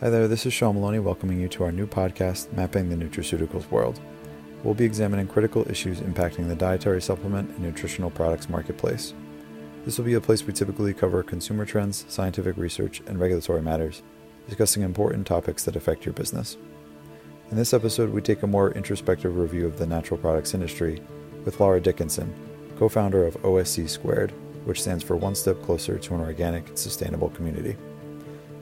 Hi there, this is Sean Moloney welcoming you to our new podcast, Mapping the Nutraceuticals World. We'll be examining critical issues impacting the dietary supplement and nutritional products marketplace. This will be a place we typically cover consumer trends, scientific research, and regulatory matters, discussing important topics that affect your business. In this episode, we take a more introspective review of the natural products industry with Lara Dickinson, co founder of OSC Squared, which stands for One Step Closer to an Organic and Sustainable Community.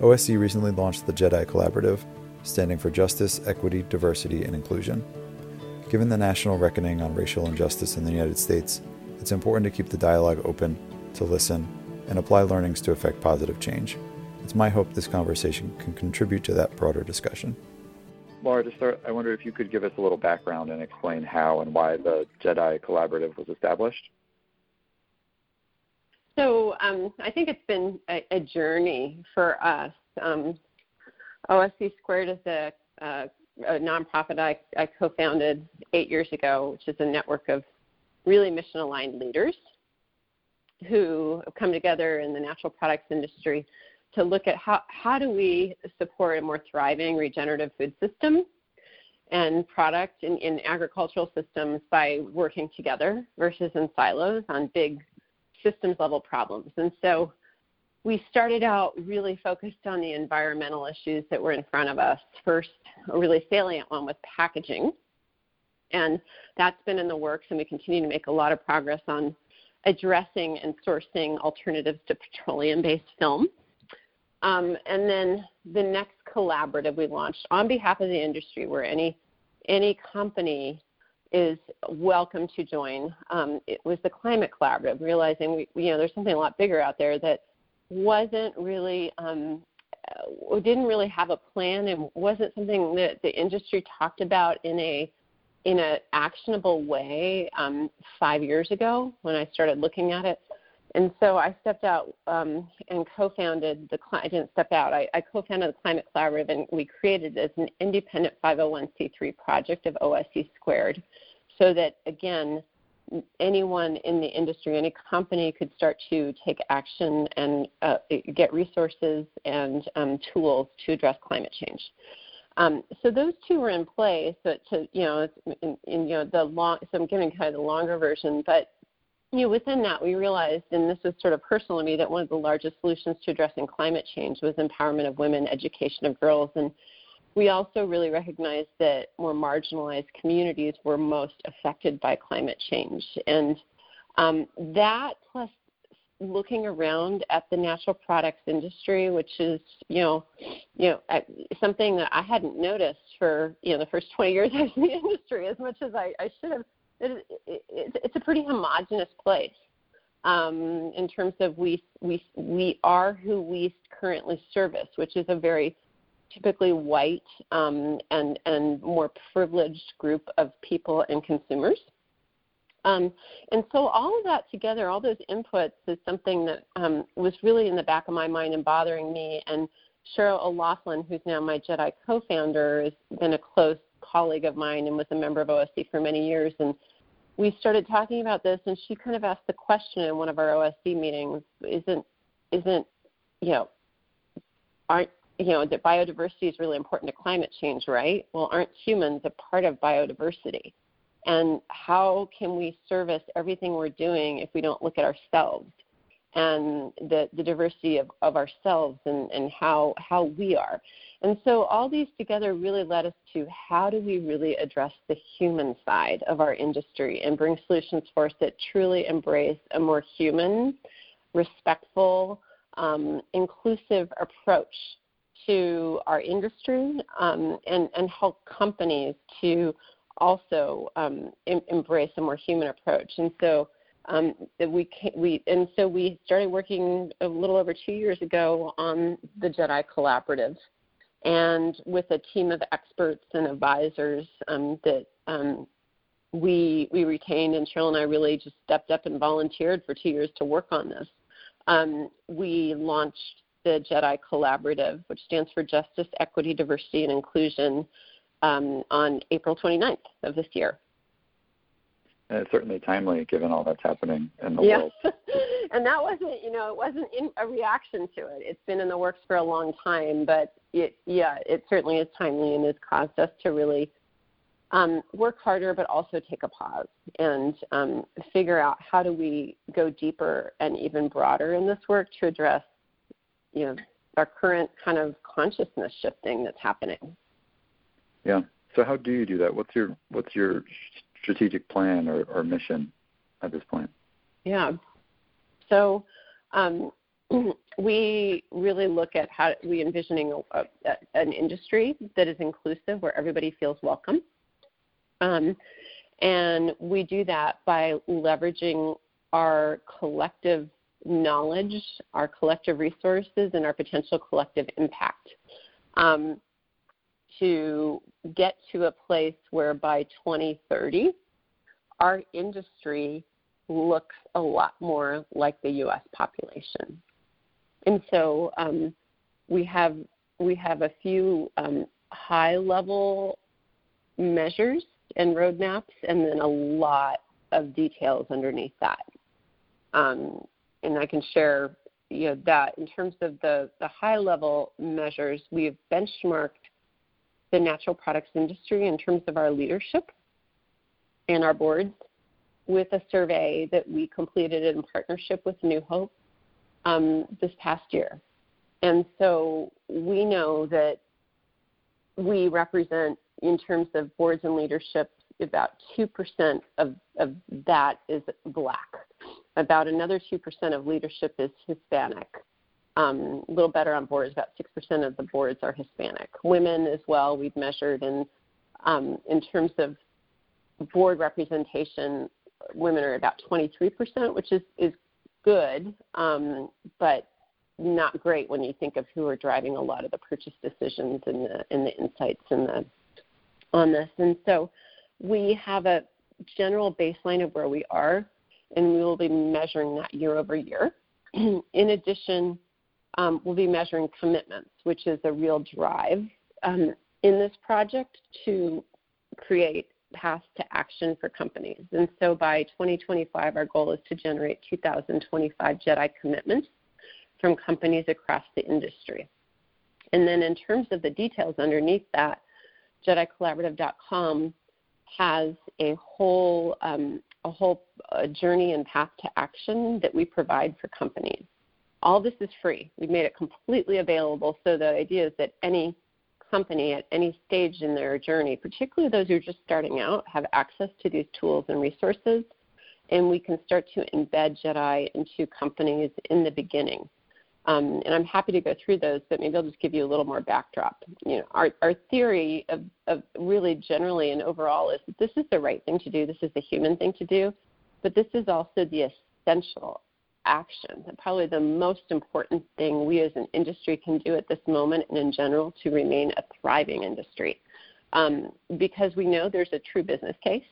OSC recently launched the JEDI Collaborative, standing for Justice, Equity, Diversity, and Inclusion. Given the national reckoning on racial injustice in the United States, it's important to keep the dialogue open, to listen, and apply learnings to effect positive change. It's my hope this conversation can contribute to that broader discussion. Lara, to start, I wonder if you could give us a little background and explain how and why the JEDI Collaborative was established. So um, I think it's been a, a journey for us. Um, OSC Squared is a, a, a nonprofit I, I co-founded eight years ago, which is a network of really mission-aligned leaders who have come together in the natural products industry to look at how, how do we support a more thriving regenerative food system and product in, in agricultural systems by working together versus in silos on big systems level problems. And so we started out really focused on the environmental issues that were in front of us. First, a really salient one was packaging. And that's been in the works, and we continue to make a lot of progress on addressing and sourcing alternatives to petroleum based film. Um, and then the next collaborative we launched on behalf of the industry, where any any company is welcome to join. Um, it was the Climate Collaborative, realizing we, you know there's something a lot bigger out there that wasn't really um, uh, didn't really have a plan and wasn't something that the industry talked about in a in an actionable way um, five years ago when I started looking at it. And so I stepped out um, and co-founded the. I didn't step out. I, I co-founded the Climate Collaborative, and we created as an independent 501c3 project of OSC Squared, so that again, anyone in the industry, any company could start to take action and uh, get resources and um, tools to address climate change. Um, so those two were in place. But to you know, in, in, you know the long. So I'm giving kind of the longer version, but you know, within that, we realized, and this was sort of personal to me, that one of the largest solutions to addressing climate change was empowerment of women, education of girls, and we also really recognized that more marginalized communities were most affected by climate change, and um, that plus looking around at the natural products industry, which is you know, you know, something that I hadn't noticed for you know the first 20 years I was in the industry as much as I, I should have it, it, it's a pretty homogenous place um, in terms of we, we, we are who we currently service, which is a very typically white um, and, and more privileged group of people and consumers. Um, and so all of that together, all those inputs, is something that um, was really in the back of my mind and bothering me. And Cheryl O'Loughlin, who's now my JEDI co-founder, has been a close colleague of mine and was a member of OSC for many years. And we started talking about this, and she kind of asked the question in one of our OSC meetings: "Isn't isn't you know aren't you know that biodiversity is really important to climate change, right? Well, aren't humans a part of biodiversity? And how can we service everything we're doing if we don't look at ourselves and the, the diversity of, of ourselves and, and how how we are? And so all these together really led us to how do we really address the human side of our industry and bring solutions for us that truly embrace a more human, respectful, um, inclusive approach to our industry um, and, and help companies to also um, em- embrace a more human approach. And so um, we, we and so we started working a little over two years ago on the JEDI Collaborative, and with a team of experts and advisors um, that um, we we retained, and Cheryl and I really just stepped up and volunteered for two years to work on this. Um, we launched the JEDI Collaborative, which stands for Justice, Equity, Diversity, and Inclusion, um, on April 29th of this year. And it's certainly timely given all that's happening in the yeah. world. and that wasn't, you know, it wasn't in a reaction to it. It's been in the works for a long time, but it, yeah, it certainly is timely and has caused us to really um, work harder, but also take a pause and um, figure out how do we go deeper and even broader in this work to address, you know, our current kind of consciousness shifting that's happening. Yeah. So how do you do that? What's your what's your strategic plan or, or mission at this point? Yeah. So um, we really look at how we envisioning a, a, an industry that is inclusive, where everybody feels welcome, um, and we do that by leveraging our collective knowledge, our collective resources, and our potential collective impact. Um, to get to a place where by 2030, our industry looks a lot more like the U.S. population. And so um, we have we have a few um, high level measures and roadmaps, and then a lot of details underneath that. Um, and I can share you know that in terms of the, the high level measures, we've benchmarked the natural products industry in terms of our leadership and our boards with a survey that we completed in partnership with New Hope um, this past year. And so we know that we represent, in terms of boards and leadership, about 2% of, of that is black. About another 2% of leadership is Hispanic um, a little better on boards. About 6% of the boards are Hispanic. Women as well, we've measured, and um, in terms of board representation, women are about 23%, which is, is good, um, but not great when you think of who are driving a lot of the purchase decisions and the, and the insights in the, on this. And so we have a general baseline of where we are, and we will be measuring that year over year. in addition, um, we'll be measuring commitments, which is a real drive um, in this project to create paths to action for companies. And so by 2025, our goal is to generate 2,025 JEDI commitments from companies across the industry. And then in terms of the details underneath that, JEDIcollaborative.com has a whole um, a whole uh, journey and path to action that we provide for companies. All this is free. We've made it completely available. So the idea is that any company at any stage in their journey, particularly those who are just starting out, have access to these tools and resources. And we can start to embed JEDI into companies in the beginning. Um, and I'm happy to go through those, but maybe I'll just give you a little more backdrop. You know, our, our theory of, of really generally and overall is that this is the right thing to do, this is the human thing to do, but this is also the essential action. Probably the most important thing we as an industry can do at this moment and in general to remain a thriving industry. Um, because we know there's a true business case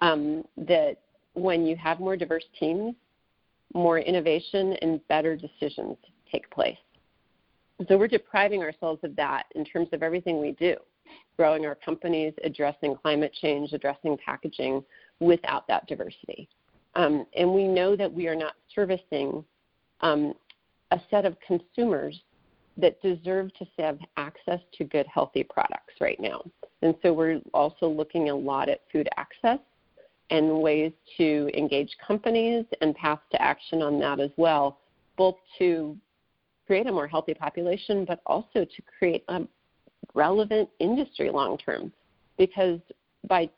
um, that when you have more diverse teams, more innovation and better decisions take place. So we're depriving ourselves of that in terms of everything we do, growing our companies, addressing climate change, addressing packaging without that diversity. Um, and we know that we are not servicing um, a set of consumers that deserve to have access to good, healthy products right now. And so we're also looking a lot at food access and ways to engage companies and path to action on that as well, both to create a more healthy population, but also to create a relevant industry long term. Because by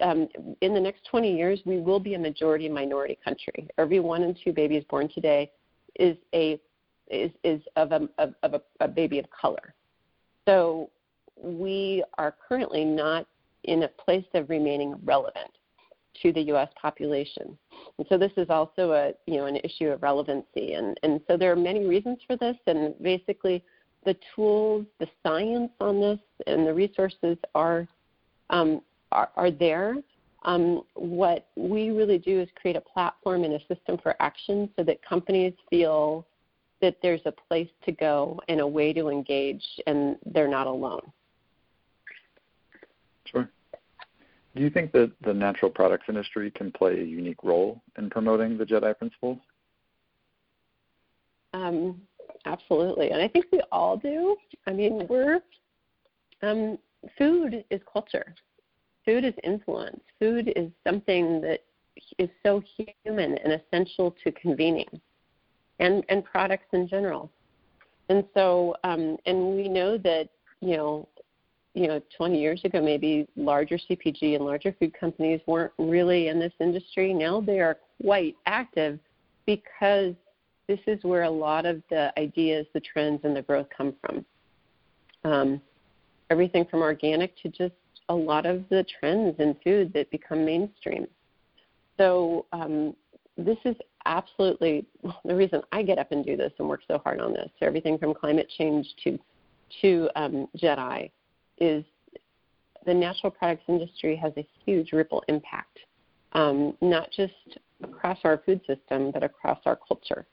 um, in the next 20 years, we will be a majority minority country. Every one in two babies born today is a is, is of, a, of, of a, a baby of color. So we are currently not in a place of remaining relevant to the U.S. population. And so this is also a you know an issue of relevancy. And and so there are many reasons for this. And basically, the tools, the science on this, and the resources are um, are, are there. Um, what we really do is create a platform and a system for action so that companies feel that there's a place to go and a way to engage and they're not alone. Sure. Do you think that the natural products industry can play a unique role in promoting the Jedi principles? Um, absolutely, and I think we all do. I mean, we're um, food is culture. Food is influence. Food is something that is so human and essential to convening, and and products in general. And so, um, and we know that you know, you know, 20 years ago, maybe larger CPG and larger food companies weren't really in this industry. Now they are quite active because this is where a lot of the ideas, the trends, and the growth come from. Um, everything from organic to just a lot of the trends in food that become mainstream. So um, this is absolutely the reason I get up and do this and work so hard on this. So everything from climate change to to um, Jedi is the natural products industry has a huge ripple impact, um, not just across our food system, but across our culture.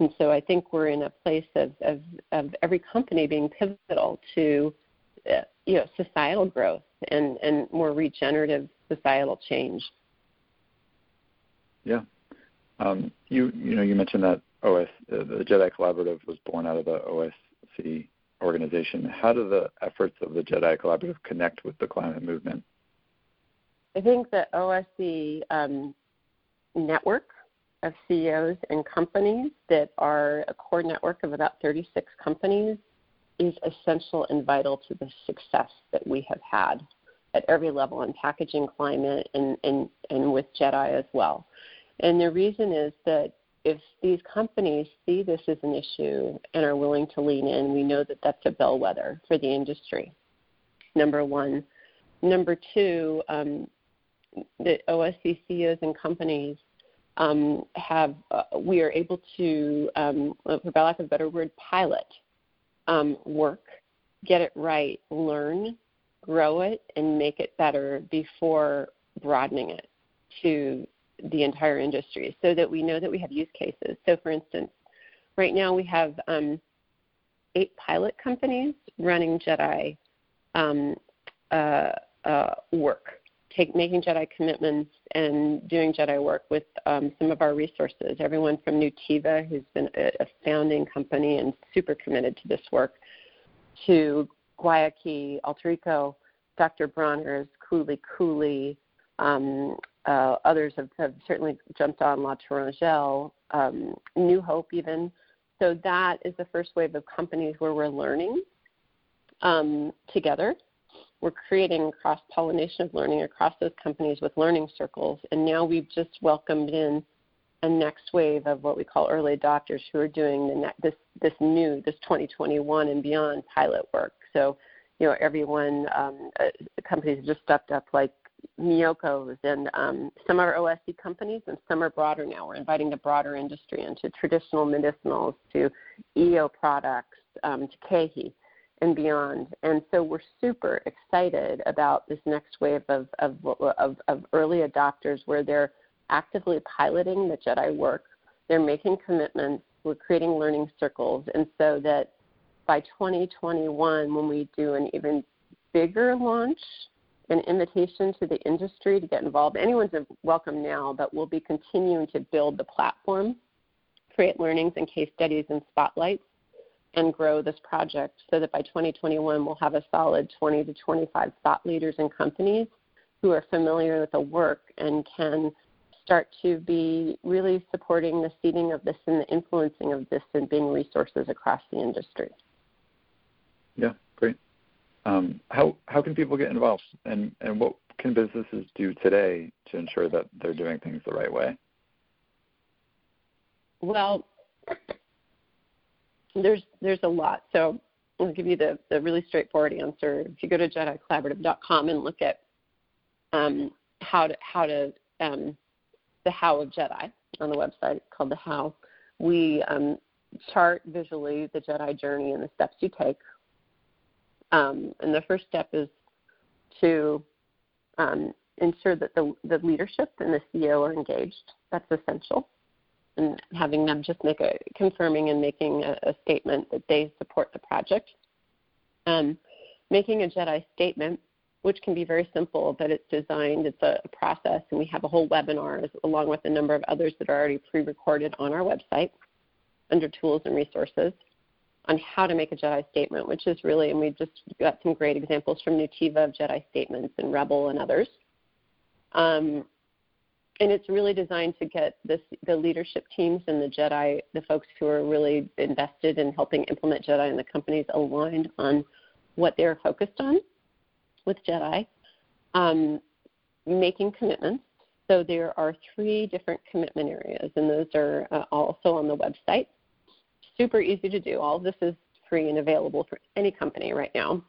And so I think we're in a place of, of, of every company being pivotal to uh, you know societal growth and, and more regenerative societal change. Yeah, um, you you know you mentioned that OS uh, the Jedi Collaborative was born out of the OSC organization. How do the efforts of the Jedi Collaborative connect with the climate movement? I think the OSC um, network of CEOs and companies that are a core network of about 36 companies is essential and vital to the success that we have had at every level in packaging climate and, and, and with Jedi as well. And the reason is that if these companies see this as an issue and are willing to lean in, we know that that's a bellwether for the industry. Number one. Number two, um, the OSC CEOs and companies um, have, uh, we are able to, um, for lack of a better word, pilot um, work, get it right, learn, grow it, and make it better before broadening it to the entire industry so that we know that we have use cases. So, for instance, right now we have um, eight pilot companies running Jedi um, uh, uh, work, take, making Jedi commitments and doing Jedi work with um, some of our resources. Everyone from Nutiva, who's been a, a, founding company and super committed to this work, to Guayaki, Alter Eco, Dr. Bronner's, Kuli Kuli, um, uh, others have, have, certainly jumped on La Tourangelle, um, New Hope even. So that is the first wave of companies where we're learning um, together. We're creating cross pollination of learning across those companies with learning circles. And now we've just welcomed in a next wave of what we call early adopters who are doing the this this new this 2021 and beyond pilot work. So, you know, everyone um, uh, companies have just stepped up like Miyoko's and um, some are OSC companies and some are broader now. We're inviting the broader industry into traditional medicinals to EO products um, to KeHE and beyond. And so we're super excited about this next wave of, of, of, of early adopters where they're actively piloting the Jedi work. They're making commitments. We're creating learning circles. And so that by 2021, when we do an even bigger launch an invitation to the industry to get involved. Anyone's welcome now, but we'll be continuing to build the platform, create learnings and case studies and spotlights, and grow this project so that by 2021 we'll have a solid 20 to 25 thought leaders and companies who are familiar with the work and can start to be really supporting the seeding of this and the influencing of this and being resources across the industry. Yeah, great. Um, how how can people get involved, and and what can businesses do today to ensure that they're doing things the right way? Well, there's there's a lot. So I'll give you the, the really straightforward answer. If you go to JediCollaborative.com and look at um, how to how to um, the how of Jedi on the website called the how, we um, chart visually the Jedi journey and the steps you take um, and the first step is to um, ensure that the, the leadership and the CEO are engaged. That's essential. And having them just make a confirming and making a, a statement that they support the project. Um, making a Jedi statement which can be very simple, but it's designed, it's a process, and we have a whole webinar along with a number of others that are already pre recorded on our website under tools and resources on how to make a Jedi statement, which is really, and we've just got some great examples from Nutiva of Jedi statements and REBBL and others. Um, and it's really designed to get this, the leadership teams and the Jedi, the folks who are really invested in helping implement Jedi in the companies aligned on what they're focused on with Jedi, um, making commitments. So there are three different commitment areas, and those are uh, also on the website. Super easy to do. All this is free and available for any company right now.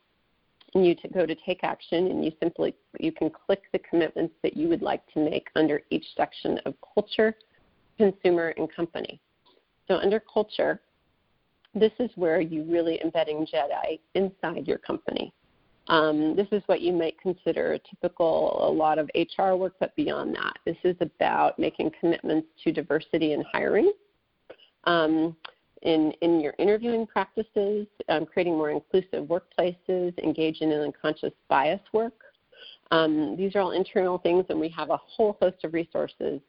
And you to go to take action, and you simply you can click the commitments that you would like to make under each section of culture, consumer, and company. So under culture, this is where you really embedding Jedi inside your company. Um, this is what you might consider typical, a lot of HR work, but beyond that, this is about making commitments to diversity in hiring, um, in, in your interviewing practices, um, creating more inclusive workplaces, engaging in unconscious bias work. Um, these are all internal things, and we have a whole host of resources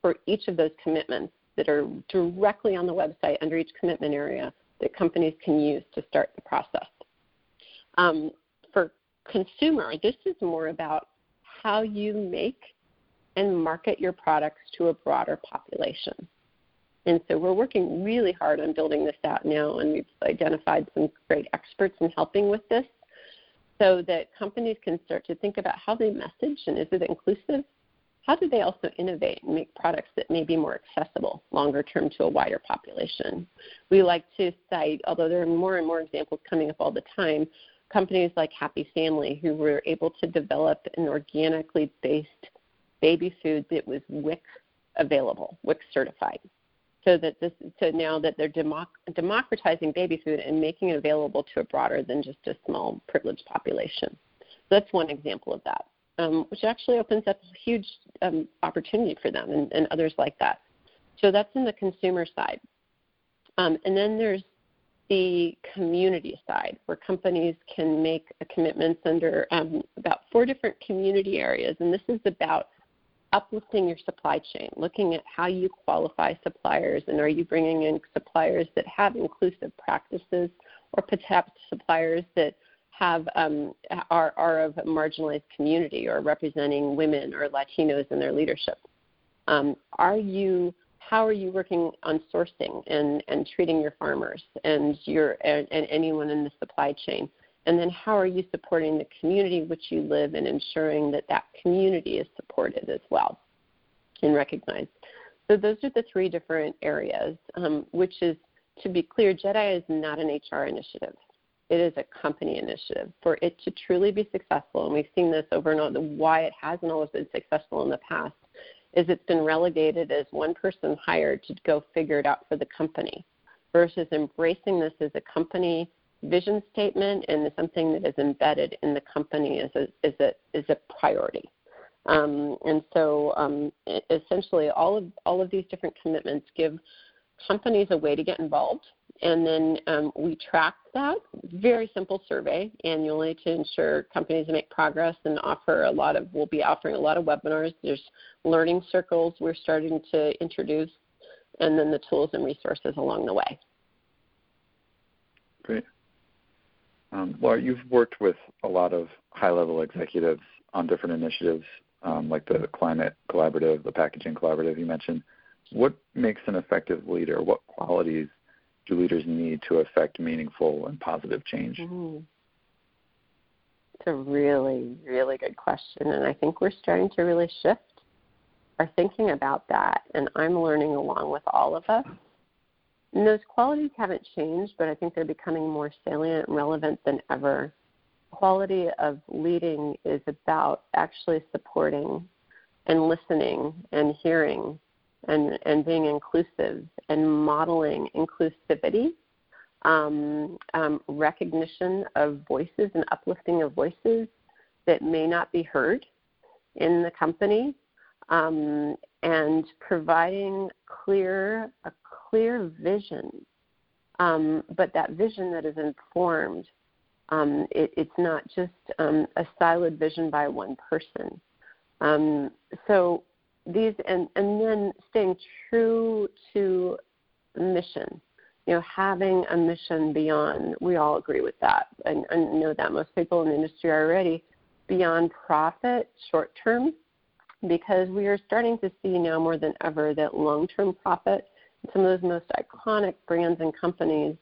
for each of those commitments that are directly on the website under each commitment area that companies can use to start the process. Um, for consumer, this is more about how you make and market your products to a broader population. And so we're working really hard on building this out now, and we've identified some great experts in helping with this so that companies can start to think about how they message and is it inclusive? How do they also innovate and make products that may be more accessible longer term to a wider population? We like to cite, although there are more and more examples coming up all the time, companies like Happy Family who were able to develop an organically based baby food that was WIC available, WIC certified. So that this, so now that they're democ- democratizing baby food and making it available to a broader than just a small privileged population. So that's one example of that, um, which actually opens up a huge um, opportunity for them and, and, others like that. So that's in the consumer side. Um, and then there's the community side, where companies can make commitments under um, about four different community areas. And this is about uplifting your supply chain, looking at how you qualify suppliers, and are you bringing in suppliers that have inclusive practices, or perhaps suppliers that have um, are, are of a marginalized community or representing women or Latinos in their leadership. Um, are you how are you working on sourcing and, and treating your farmers and your and, and anyone in the supply chain? And then how are you supporting the community which you live and ensuring that that community is supported as well and recognized? So those are the three different areas, um, which is, to be clear, JEDI is not an HR initiative. It is a company initiative. For it to truly be successful, and we've seen this over and over, why it hasn't always been successful in the past is it's been relegated as one person hired to go figure it out for the company versus embracing this as a company vision statement and something that is embedded in the company is a, as a, as a priority. Um, and so um, essentially all of, all of these different commitments give companies a way to get involved. And then um, we track that. Very simple survey annually to ensure companies make progress and offer a lot of we'll be offering a lot of webinars. There's learning circles we're starting to introduce and then the tools and resources along the way. Great um, well you've worked with a lot of high level executives on different initiatives um, like the climate collaborative the packaging collaborative you mentioned what makes an effective leader what qualities do leaders need to affect meaningful and positive change? Mm-hmm. It's a really, really good question. And I think we're starting to really shift our thinking about that. And I'm learning along with all of us. And those qualities haven't changed, but I think they're becoming more salient and relevant than ever. Quality of leading is about actually supporting and listening and hearing and, and being inclusive and modeling inclusivity, um, um, recognition of voices and uplifting of voices that may not be heard in the company, um, and providing clear a clear vision, um, but that vision that is informed Um, it, it's not just um, a siloed vision by one person. Um, so these and and then staying true to mission. You know, having a mission beyond. We all agree with that, and, and know that most people in the industry are already beyond profit short term because we are starting to see now more than ever that long term profit, some of those most iconic brands and companies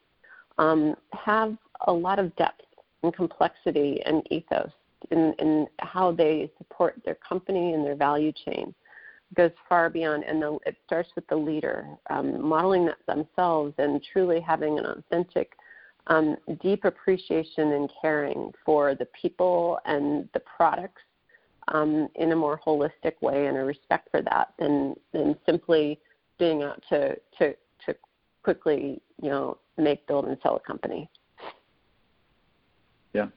um, have a lot of depth and complexity and ethos in, in how they support their company and their value chain. It goes far beyond, and the, it starts with the leader um, modeling that themselves and truly having an authentic, um, deep appreciation and caring for the people and the products um, in a more holistic way and a respect for that than than simply being out to to to quickly you know make build and sell a company. Yeah,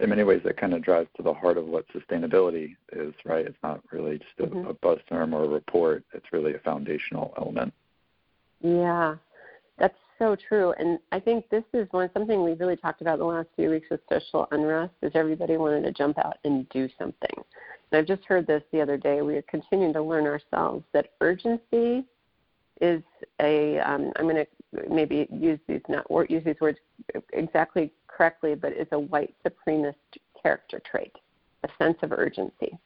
in many ways that kind of drives to the heart of what sustainability is, right? It's not really just a, mm-hmm. a buzz term or a report. It's really a foundational element. Yeah, that's so true. And I think this is one something we really talked about the last few weeks with social unrest is everybody wanted to jump out and do something. And I've just heard this the other day. We are continuing to learn ourselves that urgency is a. am going to maybe use these not or use these words exactly correctly, but is a white supremacist character trait, a sense of urgency,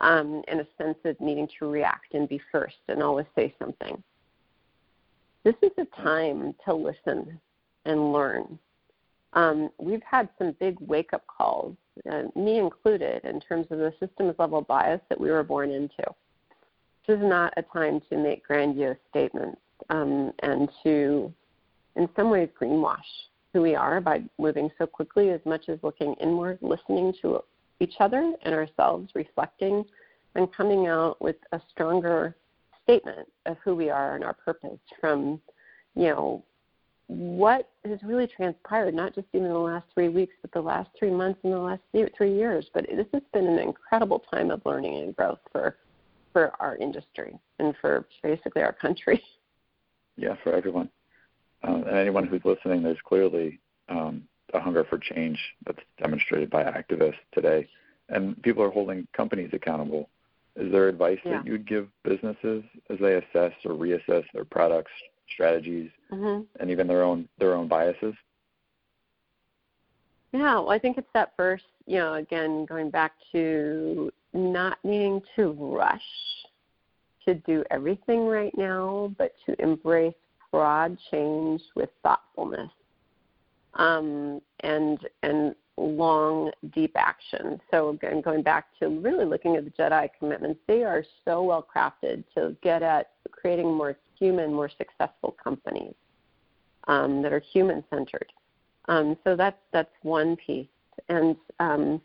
um, and a sense of needing to react and be first and always say something. This is a time to listen and learn. Um, we've had some big wake up calls, uh, me included, in terms of the systems level bias that we were born into. This is not a time to make grandiose statements um, and to, in some ways, greenwash who we are by moving so quickly, as much as looking inward, listening to each other and ourselves, reflecting, and coming out with a stronger statement of who we are and our purpose from, you know, what has really transpired, not just even the last three weeks, but the last three months and the last three years. But this has been an incredible time of learning and growth for for our industry and for basically our country. Yeah, for everyone. Uh, and anyone who's listening, there's clearly um, a hunger for change that's demonstrated by activists today. And people are holding companies accountable. Is there advice yeah. that you'd give businesses as they assess or reassess their products, strategies, mm-hmm. and even their own their own biases? Yeah, well, I think it's that first, you know, again, going back to not needing to rush to do everything right now, but to embrace broad change with thoughtfulness um, and and long, deep action. So again, going back to really looking at the Jedi commitments, they are so well crafted to get at creating more human, more successful companies um, that are human centered. Um, so that's that's one piece, and um,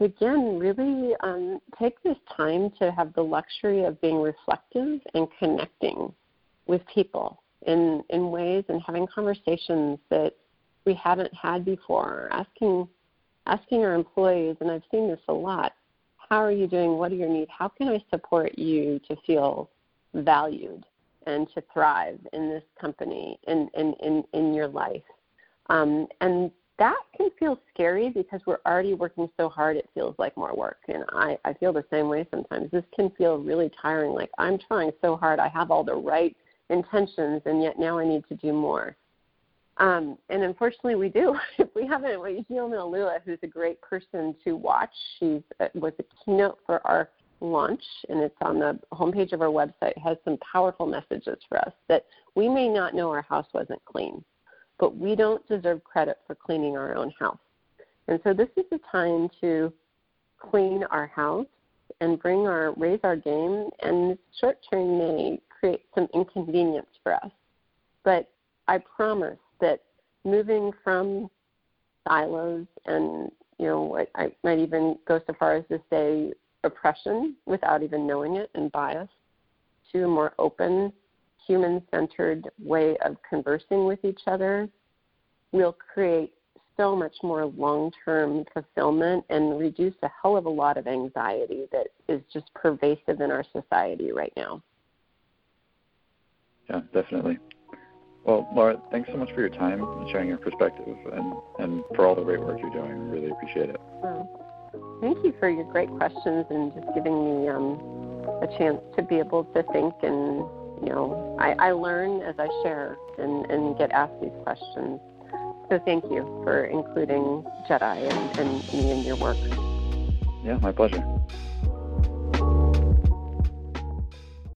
again, really um, take this time to have the luxury of being reflective and connecting with people in in ways and having conversations that we haven't had before. Asking asking our employees, and I've seen this a lot. How are you doing? What are your needs? How can I support you to feel valued and to thrive in this company in in in, in your life? Um, and that can feel scary because we're already working so hard it feels like more work. And I, I feel the same way sometimes. This can feel really tiring like i'm trying so hard i have all the right intentions and yet now i need to do more. Um, and unfortunately we do. We haven't Ijeoma Oluo who's a great person to watch she's uh, was a keynote for our launch and it's on the homepage of our website has some powerful messages for us that we may not know our house wasn't clean but we don't deserve credit for cleaning our own house. And so this is the time to clean our house and bring our raise our game and short term may create some inconvenience for us. But I promise that moving from silos and you know I, I might even go so far as to say oppression without even knowing it and bias to a more open human centered way of conversing with each other will create so much more long term fulfillment and reduce a hell of a lot of anxiety that is just pervasive in our society right now. Yeah, definitely. Well, Lara, thanks so much for your time and sharing your perspective and, and for all the great work you're doing. Really appreciate it. Well, thank you for your great questions and just giving me um, a chance to be able to think and, you know, I, I learn as I share and, and get asked these questions. So thank you for including Jedi and, and me in your work. Yeah, my pleasure.